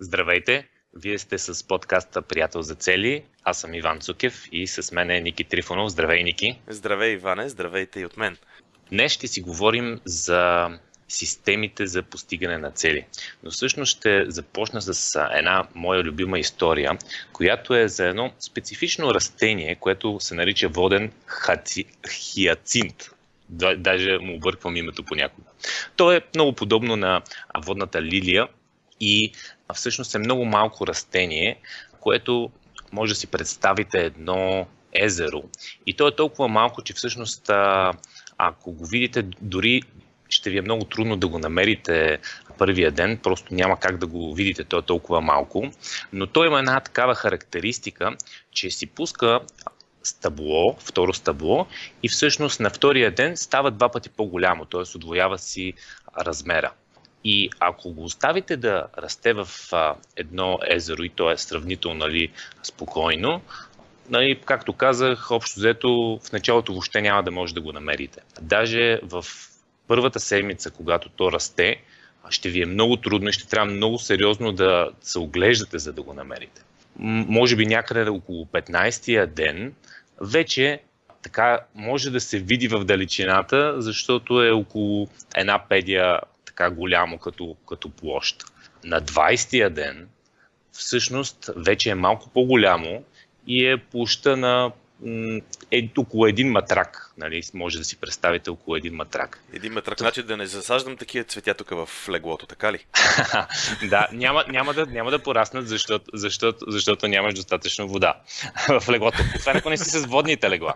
Здравейте! Вие сте с подкаста Приятел за цели. Аз съм Иван Цукев и с мен е Ники Трифонов. Здравей, Ники! Здравей, Иване! Здравейте и от мен! Днес ще си говорим за системите за постигане на цели. Но всъщност ще започна с една моя любима история, която е за едно специфично растение, което се нарича воден хаци... хиацинт. Даже му обърквам името понякога. То е много подобно на водната лилия и всъщност е много малко растение, което може да си представите едно езеро. И то е толкова малко, че всъщност ако го видите, дори ще ви е много трудно да го намерите първия ден, просто няма как да го видите, то е толкова малко. Но той има една такава характеристика, че си пуска стъбло, второ стъбло и всъщност на втория ден става два пъти по-голямо, т.е. отвоява си размера. И ако го оставите да расте в а, едно езеро и то е сравнително нали, спокойно, нали, както казах, общо взето в началото въобще няма да може да го намерите. Даже в първата седмица, когато то расте, ще ви е много трудно и ще трябва много сериозно да се оглеждате, за да го намерите. Може би някъде около 15-я ден вече така може да се види в далечината, защото е около една педия така голямо като, като площ. На 20-я ден всъщност вече е малко по-голямо и е площа на е около един матрак. Нали? Може да си представите около един матрак. Един матрак, значи да не засаждам такива цветя тук в леглото, така ли? да, няма, няма, да, няма да пораснат, защото, защото, защото нямаш достатъчно вода в леглото. Това ако не си с водните легла.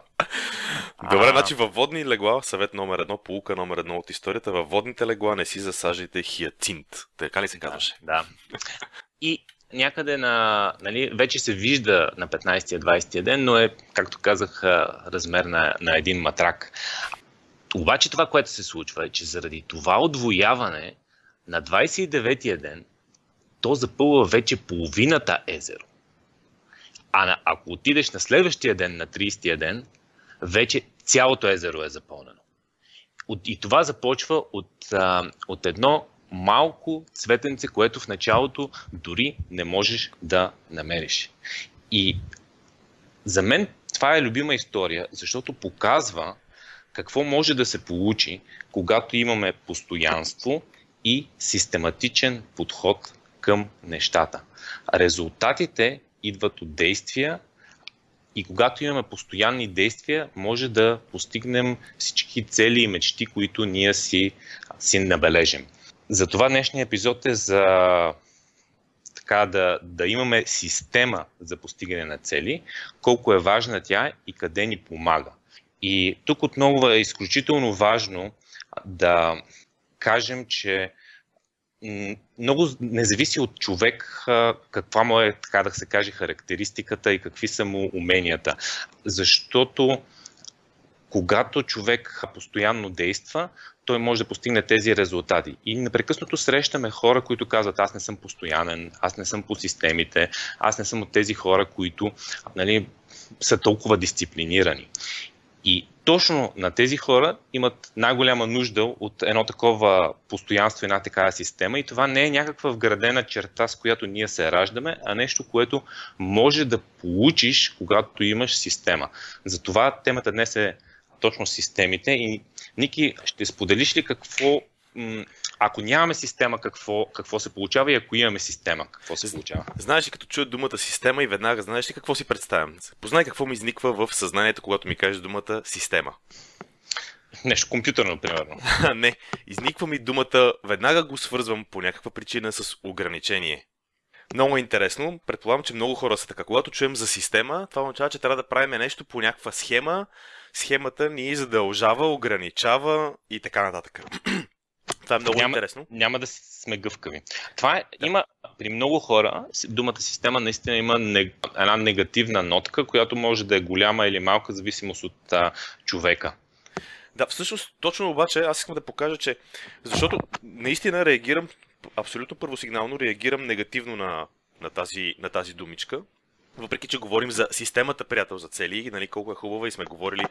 Добре, значи във водни легла, съвет номер едно, полука номер едно от историята, във водните легла не си засаждайте хиацинт. Така ли се казваше? Да. И някъде на, нали, вече се вижда на 15-20 ден, но е, както казах, размер на, на един матрак. Обаче това, което се случва е, че заради това отвояване на 29-я ден, то запълва вече половината езеро. А на, ако отидеш на следващия ден, на 30-я ден, вече цялото езеро е запълнено. И това започва от, от едно малко цветенце, което в началото дори не можеш да намериш. И за мен това е любима история, защото показва какво може да се получи, когато имаме постоянство и систематичен подход към нещата. Резултатите идват от действия и когато имаме постоянни действия, може да постигнем всички цели и мечти, които ние си, си набележим. Затова днешния епизод е за така да, да имаме система за постигане на цели, колко е важна тя и къде ни помага. И тук отново е изключително важно да кажем, че много не зависи от човек каква му е, така да се каже, характеристиката и какви са му уменията. Защото когато човек постоянно действа, той може да постигне тези резултати. И непрекъснато срещаме хора, които казват, аз не съм постоянен, аз не съм по системите, аз не съм от тези хора, които нали, са толкова дисциплинирани. И точно на тези хора имат най-голяма нужда от едно такова постоянство, една такава система. И това не е някаква вградена черта, с която ние се раждаме, а нещо, което може да получиш, когато имаш система. Затова темата днес е точно системите. И, Ники, ще споделиш ли какво, ако нямаме система, какво, какво се получава и ако имаме система, какво се получава? Знаеш ли, като чуя думата система и веднага знаеш ли какво си представям? Познай какво ми изниква в съзнанието, когато ми кажеш думата система. Нещо компютърно, примерно. не, изниква ми думата, веднага го свързвам по някаква причина с ограничение. Много интересно. Предполагам, че много хора са така. Когато чуем за система, това означава, че трябва да правим нещо по някаква схема. Схемата ни задължава, ограничава и така нататък. Това е много няма, интересно. Няма да сме гъвкави. Това е, да. има при много хора, думата система наистина има нег, една негативна нотка, която може да е голяма или малка, зависимост от а, човека. Да, всъщност, точно обаче аз искам да покажа, че защото наистина реагирам абсолютно първосигнално реагирам негативно на, на, тази, на тази думичка. въпреки, че говорим за системата приятел за цели, нали, колко е хубава и сме говорили,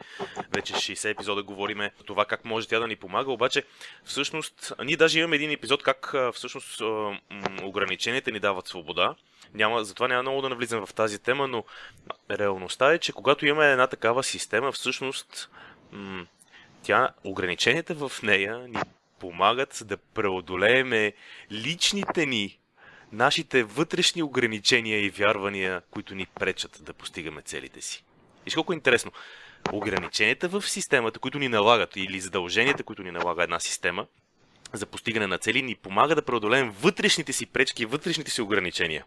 вече 60 епизода говориме това как може тя да ни помага, обаче всъщност ние даже имаме един епизод как всъщност ограниченията ни дават свобода. Няма, затова няма много да навлизам в тази тема, но реалността е, че когато имаме една такава система, всъщност тя, ограниченията в нея ни помагат да преодолееме личните ни нашите вътрешни ограничения и вярвания, които ни пречат да постигаме целите си. И колко е интересно. Ограниченията в системата, които ни налагат, или задълженията, които ни налага една система, за постигане на цели, ни помага да преодолеем вътрешните си пречки, вътрешните си ограничения.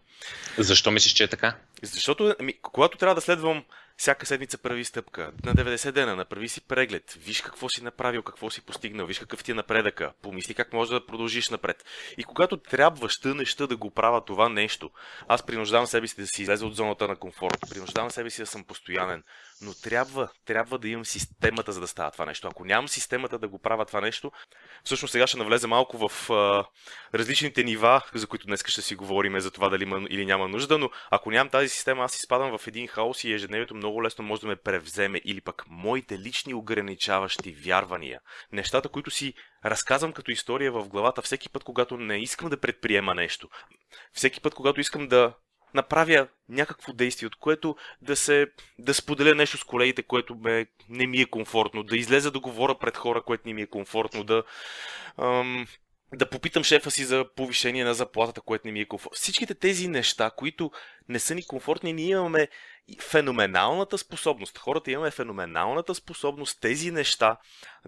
Защо мислиш, че е така? Защото, ами, когато трябва да следвам всяка седмица прави стъпка, на 90 дена направи си преглед, виж какво си направил, какво си постигнал, виж какъв ти е напредъка, помисли как може да продължиш напред. И когато трябва ща неща да го правя това нещо, аз принуждавам себе си да си излезе от зоната на комфорт, принуждавам себе си да съм постоянен, но трябва, трябва да имам системата за да става това нещо. Ако нямам системата да го правя това нещо, всъщност сега ще навлезе малко в а, различните нива, за които днес ще си говорим за това дали има или няма нужда, но ако нямам тази система, аз изпадам в един хаос и ежедневието много лесно може да ме превземе или пък моите лични ограничаващи вярвания. Нещата, които си разказвам като история в главата всеки път, когато не искам да предприема нещо. Всеки път, когато искам да направя някакво действие, от което да се да споделя нещо с колегите, което ме, не ми е комфортно, да излеза да говоря пред хора, което не ми е комфортно, да ам, да попитам шефа си за повишение на заплатата, което не ми е комфортно. Всичките тези неща, които не са ни комфортни, ние имаме феноменалната способност, хората имаме феноменалната способност тези неща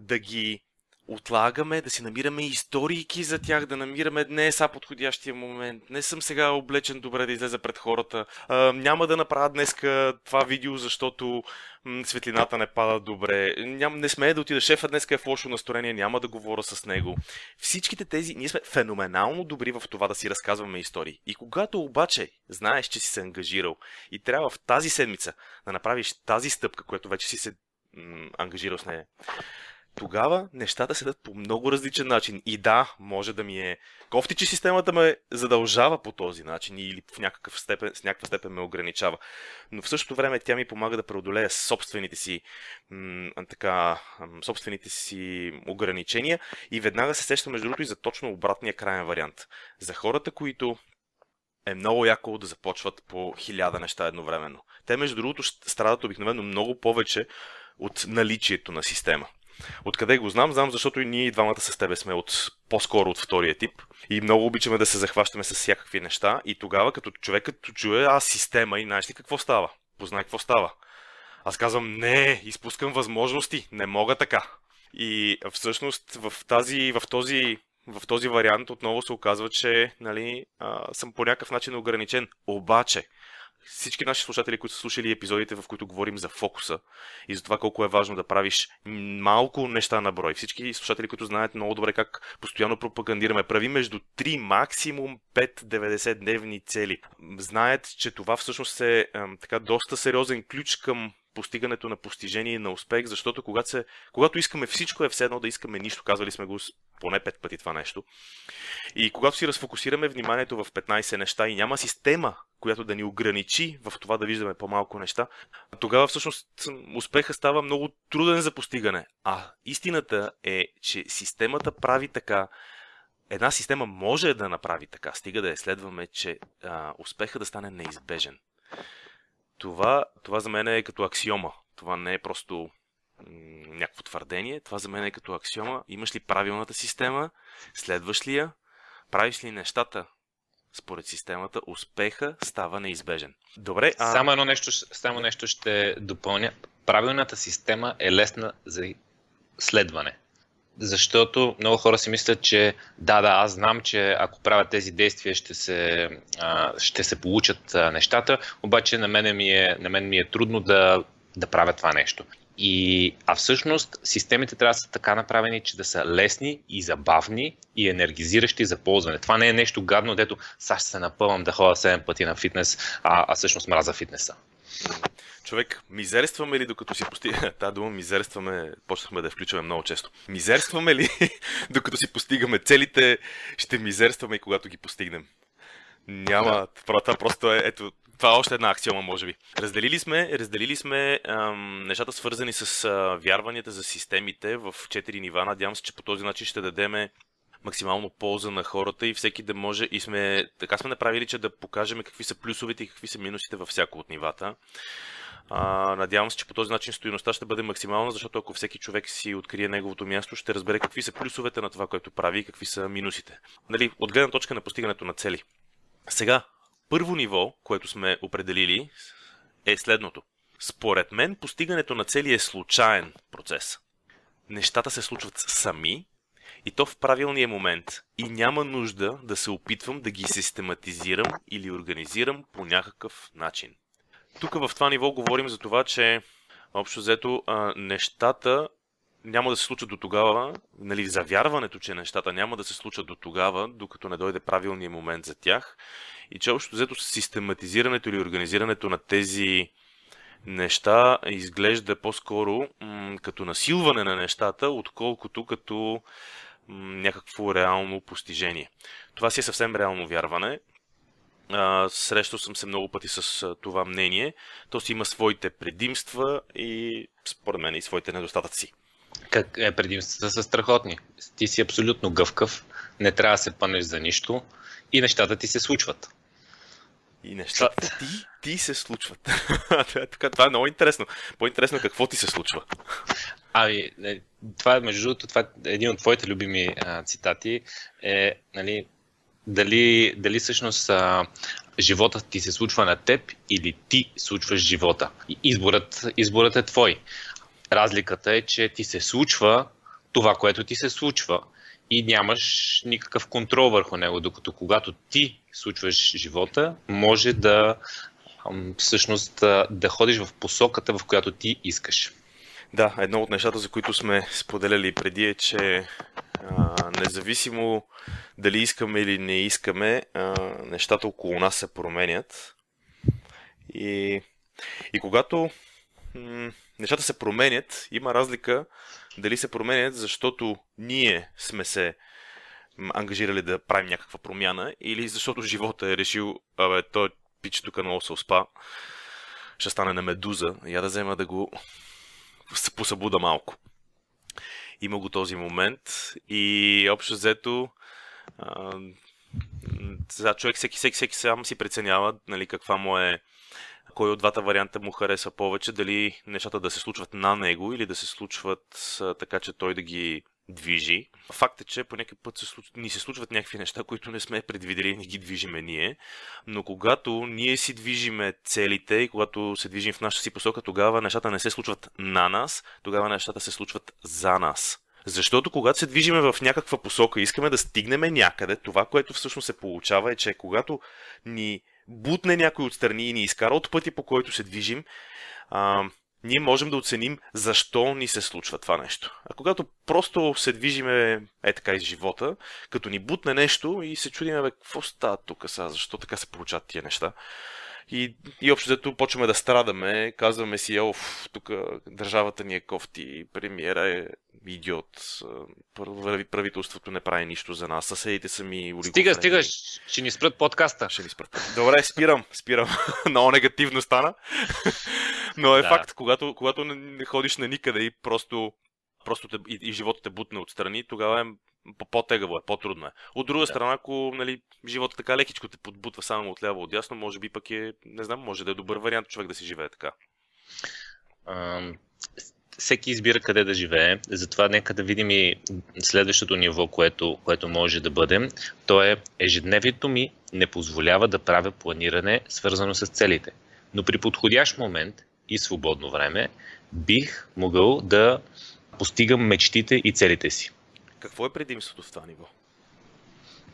да ги отлагаме, да си намираме историйки за тях, да намираме не е подходящия момент, не съм сега облечен добре да излеза пред хората, а, няма да направя днеска това видео, защото м- светлината не пада добре, Ням, не смея да отида, шефа днеска е в лошо настроение, няма да говоря с него. Всичките тези, ние сме феноменално добри в това да си разказваме истории. И когато обаче знаеш, че си се ангажирал и трябва в тази седмица да направиш тази стъпка, която вече си се м- ангажирал с нея, тогава нещата седат по много различен начин. И да, може да ми е кофти, че системата ме задължава по този начин или в някакъв степен, с някаква степен ме ограничава. Но в същото време тя ми помага да преодолея собствените си, м- така, собствените си ограничения и веднага се сещам между другото и за точно обратния крайен вариант. За хората, които е много яко да започват по хиляда неща едновременно. Те, между другото, страдат обикновено много повече от наличието на система. Откъде го знам? Знам, защото и ние и двамата с тебе сме от по-скоро от втория тип и много обичаме да се захващаме с всякакви неща и тогава като човек като чуе аз система и знаеш ли какво става? Познай какво става. Аз казвам, не, изпускам възможности, не мога така. И всъщност в, тази, в този в този вариант отново се оказва, че нали, а, съм по някакъв начин ограничен. Обаче, всички наши слушатели, които са слушали епизодите, в които говорим за фокуса и за това колко е важно да правиш малко неща на брой. Всички слушатели, които знаят много добре как постоянно пропагандираме, прави между 3, максимум 5 90-дневни цели. Знаят, че това всъщност е, така доста сериозен ключ към постигането на постижение и на успех, защото когато, се, когато искаме всичко е все едно да искаме нищо, казвали сме го поне пет пъти това нещо. И когато си разфокусираме вниманието в 15 неща и няма система, която да ни ограничи в това да виждаме по-малко неща, тогава всъщност успеха става много труден за постигане. А истината е, че системата прави така, една система може да направи така, стига да я следваме, че а, успеха да стане неизбежен. Това, това за мен е като аксиома. Това не е просто някакво твърдение. Това за мен е като аксиома. Имаш ли правилната система? Следваш ли я? Правиш ли нещата според системата? Успеха става неизбежен. Добре. А... Само едно нещо, само нещо ще допълня. Правилната система е лесна за следване. Защото много хора си мислят, че да, да, аз знам, че ако правя тези действия ще се, ще се получат нещата, обаче на мен ми е, на мен ми е трудно да, да правя това нещо. И, а всъщност системите трябва да са така направени, че да са лесни и забавни и енергизиращи за ползване. Това не е нещо гадно, дето сега ще се напълвам да ходя 7 пъти на фитнес, а, а всъщност мраза фитнеса. Човек, мизерстваме ли докато си постигаме... Та дума мизерстваме, почнахме да я включваме много често. Мизерстваме ли докато си постигаме целите, ще мизерстваме и когато ги постигнем. Няма. Това просто е, ето, Това е още една аксиома, може би. Разделили сме, разделили сме ам, нещата свързани с а, вярванията за системите в четири нива. Надявам се, че по този начин ще дадеме максимално полза на хората и всеки да може и сме, така сме направили, че да покажем какви са плюсовете и какви са минусите във всяко от нивата. А, надявам се, че по този начин стоиността ще бъде максимална, защото ако всеки човек си открие неговото място, ще разбере какви са плюсовете на това, което прави и какви са минусите. Нали, от гледна точка на постигането на цели. Сега, първо ниво, което сме определили, е следното. Според мен, постигането на цели е случайен процес. Нещата се случват сами и то в правилния момент. И няма нужда да се опитвам да ги систематизирам или организирам по някакъв начин. Тук в това ниво говорим за това, че общо взето нещата няма да се случат до тогава, нали, завярването, че нещата няма да се случат до тогава, докато не дойде правилният момент за тях. И че общо взето систематизирането или организирането на тези неща изглежда по-скоро м- като насилване на нещата, отколкото като някакво реално постижение. Това си е съвсем реално вярване. Срещал съм се много пъти с това мнение. То си има своите предимства и, според мен, и своите недостатъци. Как е, предимствата са страхотни. Ти си абсолютно гъвкав, не трябва да се пънеш за нищо и нещата ти се случват. И нещата ти, ти се случват. това, това е много интересно. По-интересно е какво ти се случва. Ами, това е, между другото, това е един от твоите любими а, цитати е, нали, дали, дали всъщност а, животът ти се случва на теб или ти случваш живота. Изборът, изборът е твой. Разликата е, че ти се случва това, което ти се случва и нямаш никакъв контрол върху него, докато когато ти случваш живота, може да всъщност да ходиш в посоката, в която ти искаш. Да, едно от нещата, за които сме споделяли преди е, че а, независимо дали искаме или не искаме, а, нещата около нас се променят. И, и когато м- нещата се променят, има разлика дали се променят, защото ние сме се ангажирали да правим някаква промяна или защото живота е решил, абе, той пич тук много се успа, ще стане на медуза, я да взема да го посъбуда малко. Има го този момент и общо взето сега човек всеки, всеки, всеки сам си преценява нали, каква му е кой от двата варианта му харесва повече, дали нещата да се случват на него или да се случват а, така, че той да ги движи. Факт е, че по някакъв път се случват, ни се случват някакви неща, които не сме предвидели и не ги движиме ние. Но когато ние си движиме целите и когато се движим в нашата си посока, тогава нещата не се случват на нас, тогава нещата се случват за нас. Защото когато се движиме в някаква посока и искаме да стигнем някъде, това, което всъщност се получава е, че когато ни бутне някой отстрани и ни изкара от пъти, по който се движим, а, ние можем да оценим защо ни се случва това нещо. А когато просто се движиме е така из живота, като ни бутне нещо и се чудиме, бе, какво става тук сега, защо така се получават тия неща, и, и общо зато почваме да страдаме, казваме си, оф, тук държавата ни е кофти, премиера е идиот, правителството не прави нищо за нас, съседите са ми Стига, стига, ще ни спрат подкаста. Ще ни спрат. Добре, спирам, спирам. Много негативно стана. Но е да. факт, когато, когато не ходиш на никъде и просто просто те, и, и живота те бутне отстрани, тогава е по-тегаво е, по-трудно е. От друга да. страна, ако нали, живота така лекичко те подбутва само от ляво от дясно, може би пък е, не знам, може да е добър вариант човек да си живее така. А, всеки избира къде да живее, затова нека да видим и следващото ниво, което, което може да бъде. То е ежедневието ми не позволява да правя планиране, свързано с целите. Но при подходящ момент и свободно време бих могъл да постигам мечтите и целите си. Какво е предимството в това ниво?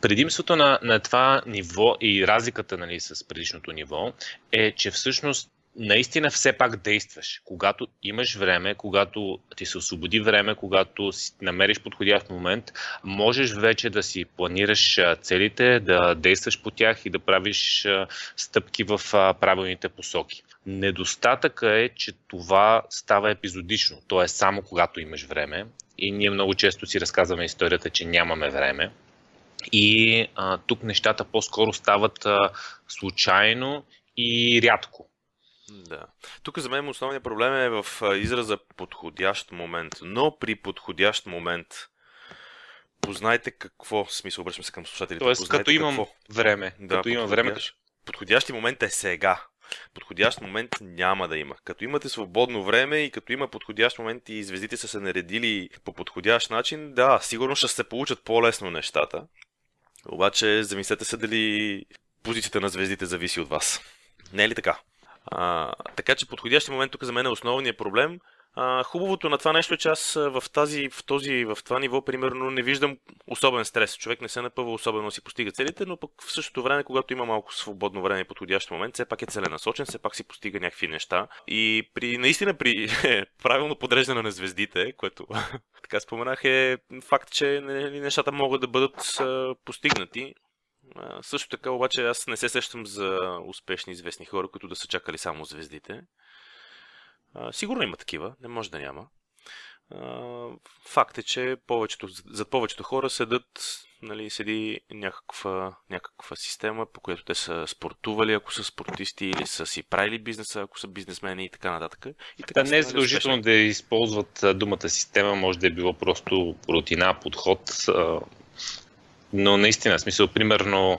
Предимството на, на това ниво и разликата нали, с предишното ниво е, че всъщност наистина все пак действаш. Когато имаш време, когато ти се освободи време, когато си намериш подходящ момент, можеш вече да си планираш целите, да действаш по тях и да правиш стъпки в правилните посоки. Недостатъка е, че това става епизодично, т.е. само когато имаш време. И ние много често си разказваме историята, че нямаме време. И а, тук нещата по-скоро стават а, случайно и рядко. Да. Тук за мен основният проблем е в израза подходящ момент. Но при подходящ момент познайте какво, смисъл обръщам се към слушателите. Тоест, като имам какво. време. Да, като имам време. Подходящи момент е сега. Подходящ момент няма да има. Като имате свободно време и като има подходящ момент и звездите са се наредили по подходящ начин, да, сигурно ще се получат по-лесно нещата. Обаче, замислете се дали позицията на звездите зависи от вас. Не е ли така? А, така че подходящия момент тук за мен е основният проблем. Хубавото на това нещо е, че аз в, тази, в, този, в това ниво, примерно, не виждам особен стрес. Човек не се напъва особено си постига целите, но пък в същото време, когато има малко свободно време и подходящ момент, все пак е целенасочен, все пак си постига някакви неща. И при, наистина при правилно подреждане на звездите, което така споменах, е факт, че нещата могат да бъдат постигнати. също така, обаче, аз не се сещам за успешни известни хора, които да са чакали само звездите. А, сигурно има такива, не може да няма. А, факт е, че повечето, зад повечето хора седат, нали, седи някаква, някаква система, по която те са спортували, ако са спортисти, или са си правили бизнеса, ако са бизнесмени и така нататък. И така да, не е задължително да използват думата система, може да е било просто рутина, подход, но наистина, смисъл, примерно,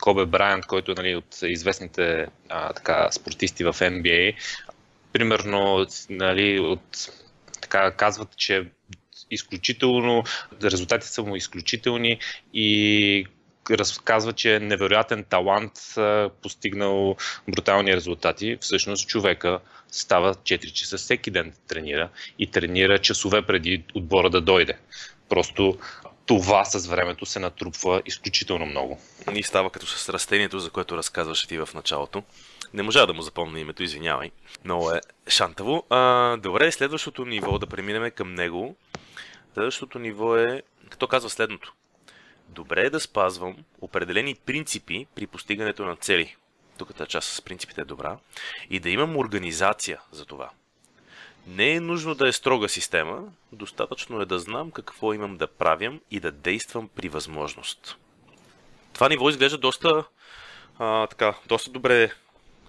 Кобе Брайант, който е нали, от известните а, така, спортисти в NBA, примерно нали, от, така, казват, че изключително, резултатите са му изключителни и разказва, че невероятен талант постигнал брутални резултати. Всъщност човека става 4 часа всеки ден тренира и тренира часове преди отбора да дойде. Просто това с времето се натрупва изключително много. И става като с растението, за което разказваше ти в началото. Не можа да му запомня името, извинявай. Много е шантаво. А, добре, следващото ниво, да преминем към него. Следващото ниво е, като казва следното. Добре е да спазвам определени принципи при постигането на цели. Тук тази част с принципите е добра. И да имам организация за това. Не е нужно да е строга система, достатъчно е да знам какво имам да правям и да действам при възможност. Това ниво изглежда доста, а, така, доста добре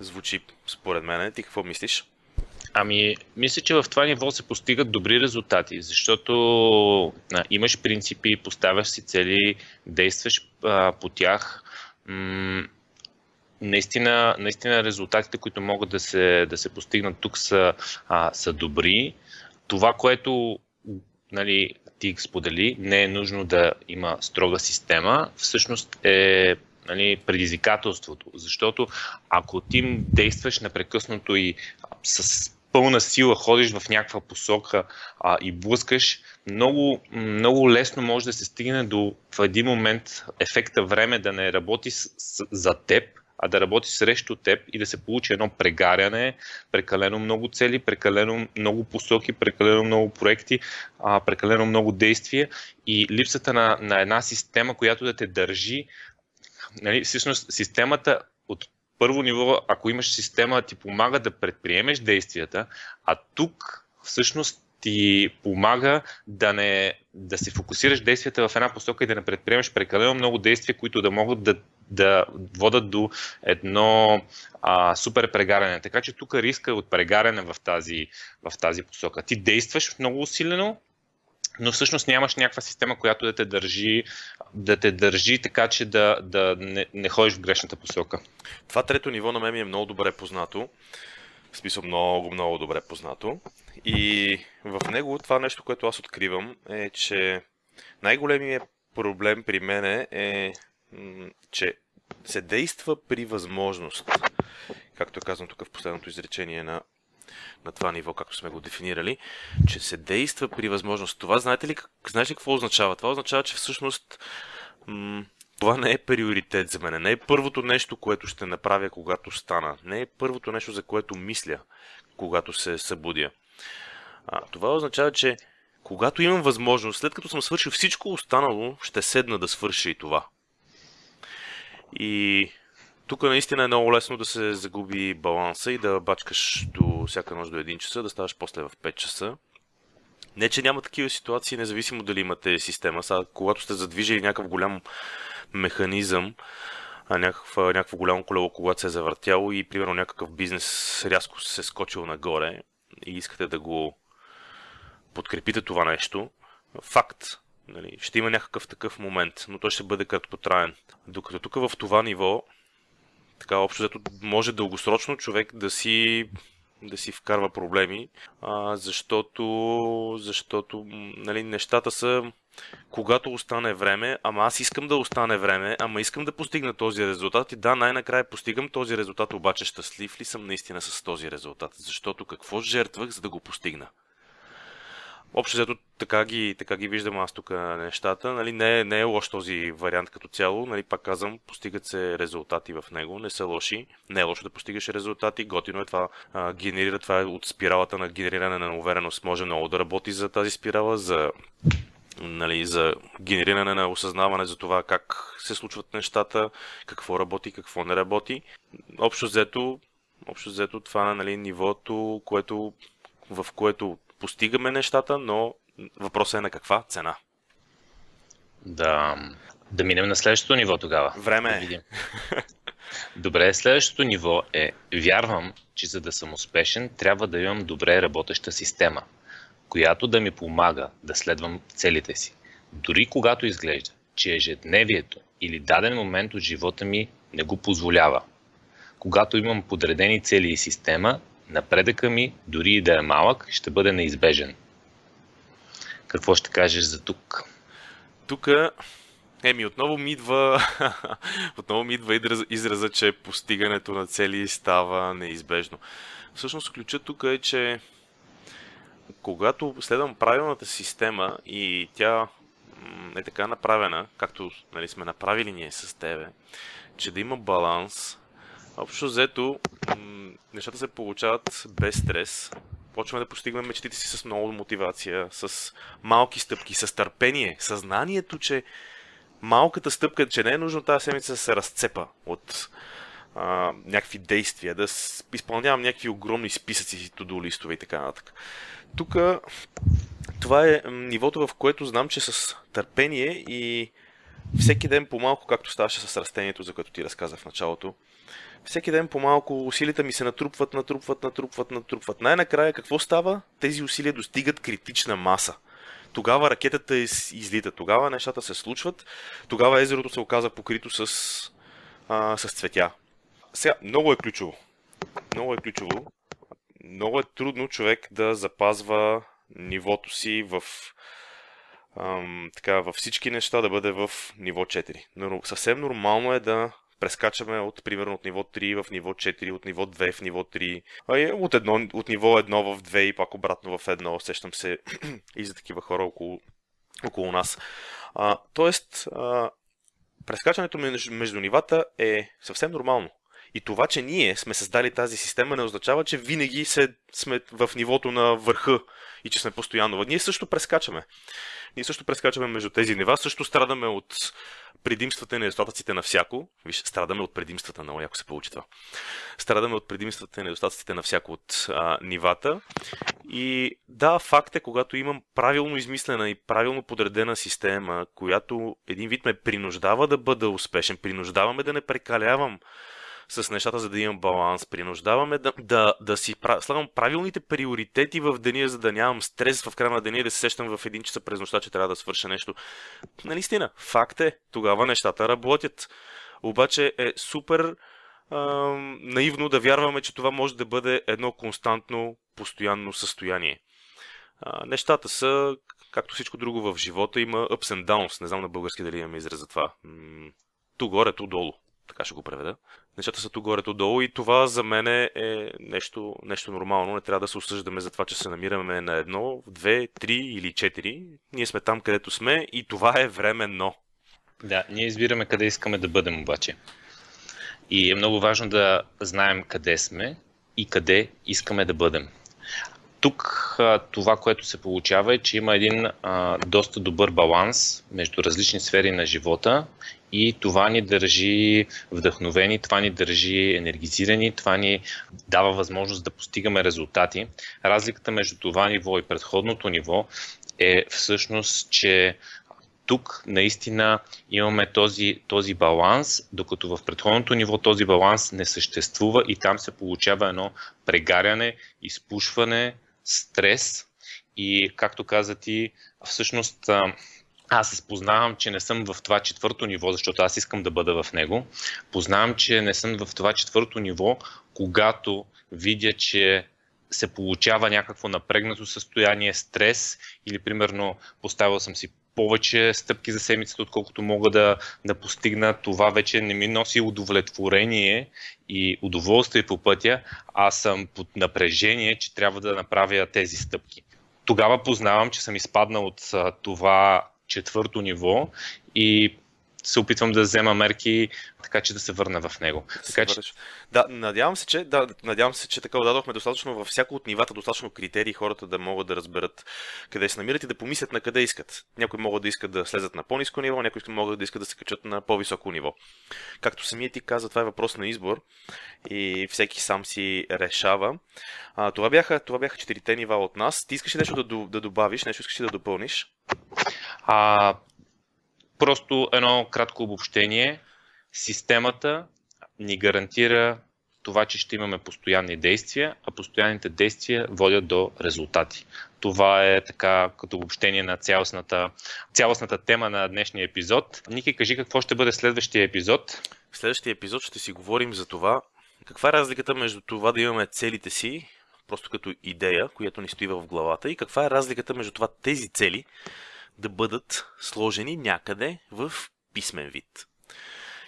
звучи според мен. Ти какво мислиш? Ами, мисля, че в това ниво се постигат добри резултати, защото а, имаш принципи, поставяш си цели, действаш а, по тях. М- наистина, наистина резултатите, които могат да се, да се постигнат тук са, а, са добри. Това, което нали, ти сподели, не е нужно да има строга система, всъщност е нали, предизвикателството. Защото ако ти действаш непрекъснато и с пълна сила ходиш в някаква посока а, и блъскаш, много, много лесно може да се стигне до в един момент ефекта време да не работи с, с, за теб, а да работи срещу теб и да се получи едно прегаряне, прекалено много цели, прекалено много посоки, прекалено много проекти, а, прекалено много действия и липсата на, на една система, която да те държи нали, всъщност системата от първо ниво, ако имаш система, ти помага да предприемеш действията, а тук всъщност ти помага да, не, да се фокусираш действията в една посока и да не предприемеш прекалено много действия, които да могат да, да водат до едно а, супер прегаряне. Така че тук риска от прегаряне в тази, в тази посока. Ти действаш много усилено, но всъщност нямаш някаква система, която да те държи, да те държи така, че да, да не, не ходиш в грешната посока. Това трето ниво на мен ми е много добре познато. В смисъл много, много добре познато. И в него това нещо, което аз откривам е, че най-големият проблем при мен е, че се действа при възможност. Както е казано тук в последното изречение на на това ниво, както сме го дефинирали, че се действа при възможност. Това знаете ли, знаеш ли какво означава? Това означава, че всъщност м- това не е приоритет за мен. Не е първото нещо, което ще направя, когато стана. Не е първото нещо, за което мисля, когато се събудя. А, това означава, че когато имам възможност, след като съм свършил всичко останало, ще седна да свърша и това. И тук наистина е много лесно да се загуби баланса и да бачкаш до всяка нощ до 1 часа, да ставаш после в 5 часа. Не, че няма такива ситуации, независимо дали имате система. Сега, когато сте задвижили някакъв голям механизъм, а, някаква, някакво голямо колело, когато се е завъртяло и примерно някакъв бизнес рязко се е скочил нагоре и искате да го подкрепите това нещо, факт. Нали, ще има някакъв такъв момент, но той ще бъде краткотраен. Докато тук в това ниво, така общо взето, може дългосрочно човек да си да си вкарва проблеми, а, защото, защото нали, нещата са когато остане време, ама аз искам да остане време, ама искам да постигна този резултат и да, най-накрая постигам този резултат, обаче щастлив ли съм наистина с този резултат? Защото какво жертвах, за да го постигна? Общо взето така ги, така ги виждам аз тук нещата. Нали, не, не е лош този вариант като цяло. Нали, пак казвам, постигат се резултати в него, не са лоши. Не е лошо да постигаш резултати. Готино е това. А, генерира това е от спиралата на генериране на увереност. Може много да работи за тази спирала, за нали, за генериране на осъзнаване за това как се случват нещата, какво работи, какво не работи. Общо взето, общо взето това е нали, нивото, което, в което постигаме нещата, но въпросът е на каква цена. Да, да минем на следващото ниво тогава. Време да видим. Добре, следващото ниво е вярвам, че за да съм успешен, трябва да имам добре работеща система, която да ми помага да следвам целите си. Дори когато изглежда, че ежедневието или даден момент от живота ми не го позволява. Когато имам подредени цели и система, напредъка ми, дори и да е малък, ще бъде неизбежен. Какво ще кажеш за тук? Тук Еми, отново ми идва, отново ми идва израза, че постигането на цели става неизбежно. Всъщност, ключа тук е, че когато следвам правилната система и тя е така направена, както нали, сме направили ние с тебе, че да има баланс, общо взето нещата се получават без стрес. Почваме да постигаме мечтите си с много мотивация, с малки стъпки, с търпение, съзнанието, че малката стъпка, че не е нужно тази седмица да се разцепа от а, някакви действия, да изпълнявам някакви огромни списъци, туду листове и така нататък. Тук това е нивото, в което знам, че с търпение и всеки ден по-малко, както ставаше с растението, за което ти разказах в началото, всеки ден по-малко усилията ми се натрупват, натрупват, натрупват, натрупват. Най-накрая какво става? Тези усилия достигат критична маса. Тогава ракетата излита, тогава нещата се случват, тогава езерото се оказа покрито с, а, с цветя. Сега, много е ключово. Много е ключово. Много е трудно човек да запазва нивото си в ам, така, във всички неща да бъде в ниво 4. Но съвсем нормално е да прескачаме от, примерно, от ниво 3 в ниво 4, от ниво 2 в ниво 3, а и от, едно, от ниво 1 в 2 и пак обратно в 1. Сещам се и за такива хора около, около нас. А, тоест, а, прескачането между, между нивата е съвсем нормално. И това, че ние сме създали тази система, не означава, че винаги се, сме в нивото на върха и че сме постоянно. Ние също прескачаме. Ние също прескачаме между тези нива, също страдаме от предимствата и недостатъците на всяко. Виж, страдаме от предимствата, много яко се получи това. Страдаме от предимствата и недостатъците на всяко от а, нивата. И да, факт е, когато имам правилно измислена и правилно подредена система, която един вид ме принуждава да бъда успешен, принуждаваме да не прекалявам с нещата, за да имам баланс. Принуждаваме да, да, да си слагам правилните приоритети в деня, за да нямам стрес в края на деня и да се сещам в един часа през нощта, че трябва да свърша нещо. Наистина, факт е, тогава нещата работят. Обаче е супер а, наивно да вярваме, че това може да бъде едно константно, постоянно състояние. А, нещата са, както всичко друго в живота, има ups and downs. Не знам на български дали имаме израз за това. Ту горе, ту долу така ще го преведа. Нещата са тук горе долу и това за мен е нещо, нещо нормално. Не трябва да се осъждаме за това, че се намираме на едно, две, три или четири. Ние сме там, където сме и това е временно. Да, ние избираме къде искаме да бъдем обаче. И е много важно да знаем къде сме и къде искаме да бъдем. Тук това, което се получава е, че има един а, доста добър баланс между различни сфери на живота и това ни държи вдъхновени, това ни държи енергизирани, това ни дава възможност да постигаме резултати. Разликата между това ниво и предходното ниво е всъщност, че тук наистина имаме този, този баланс, докато в предходното ниво този баланс не съществува и там се получава едно прегаряне, изпушване, стрес и, както каза ти, всъщност аз познавам, че не съм в това четвърто ниво, защото аз искам да бъда в него. Познавам, че не съм в това четвърто ниво, когато видя, че се получава някакво напрегнато състояние, стрес или примерно поставил съм си повече стъпки за седмицата, отколкото мога да, да постигна. Това вече не ми носи удовлетворение и удоволствие по пътя, а съм под напрежение, че трябва да направя тези стъпки. Тогава познавам, че съм изпаднал от това четвърто ниво и се опитвам да взема мерки, така че да се върна в него. Така, че... Да, надявам се, че, да, надявам се, че така дадохме достатъчно във всяко от нивата, достатъчно критерии хората да могат да разберат къде се намират и да помислят на къде искат. Някои могат да искат да слезат на по-низко ниво, някои могат да искат да се качат на по-високо ниво. Както самият ти каза, това е въпрос на избор и всеки сам си решава. А, това, бяха, това бяха четирите нива от нас. Ти искаш ли нещо да, да добавиш, нещо искаш ли да допълниш? А, Просто едно кратко обобщение. Системата ни гарантира това, че ще имаме постоянни действия, а постоянните действия водят до резултати. Това е така като обобщение на цялостната, цялостната тема на днешния епизод. Ники, кажи какво ще бъде следващия епизод. В следващия епизод ще си говорим за това каква е разликата между това да имаме целите си, просто като идея, която ни стои в главата, и каква е разликата между това тези цели да бъдат сложени някъде в писмен вид.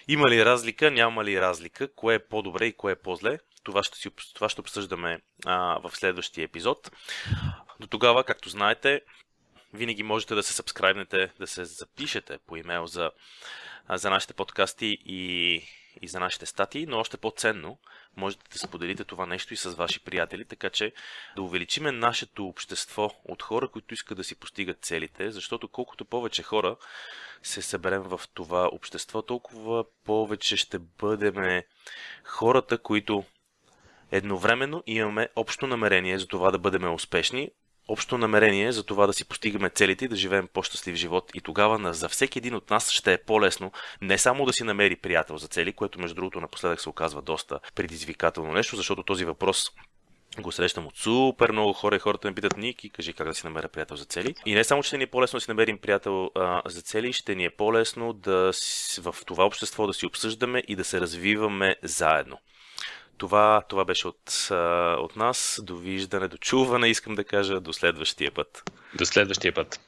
Има ли разлика, няма ли разлика, кое е по-добре и кое е по-зле? Това ще, си, това ще обсъждаме а, в следващия епизод. До тогава, както знаете, винаги можете да се сабскрайбнете, да се запишете по имейл за, за нашите подкасти и, и за нашите статии, но още по-ценно можете да споделите това нещо и с ваши приятели, така че да увеличиме нашето общество от хора, които искат да си постигат целите, защото колкото повече хора се съберем в това общество, толкова повече ще бъдем хората, които едновременно имаме общо намерение за това да бъдем успешни, общо намерение за това да си постигаме целите и да живеем по-щастлив живот. И тогава за всеки един от нас ще е по-лесно не само да си намери приятел за цели, което между другото напоследък се оказва доста предизвикателно нещо, защото този въпрос го срещам от супер много хора и хората ме питат Ники, кажи как да си намеря приятел за цели. И не само, че ни е по-лесно да си намерим приятел а, за цели, ще ни е по-лесно да в това общество да си обсъждаме и да се развиваме заедно. Това, това беше от, от нас. Довиждане, до чуване, искам да кажа. До следващия път. До следващия път.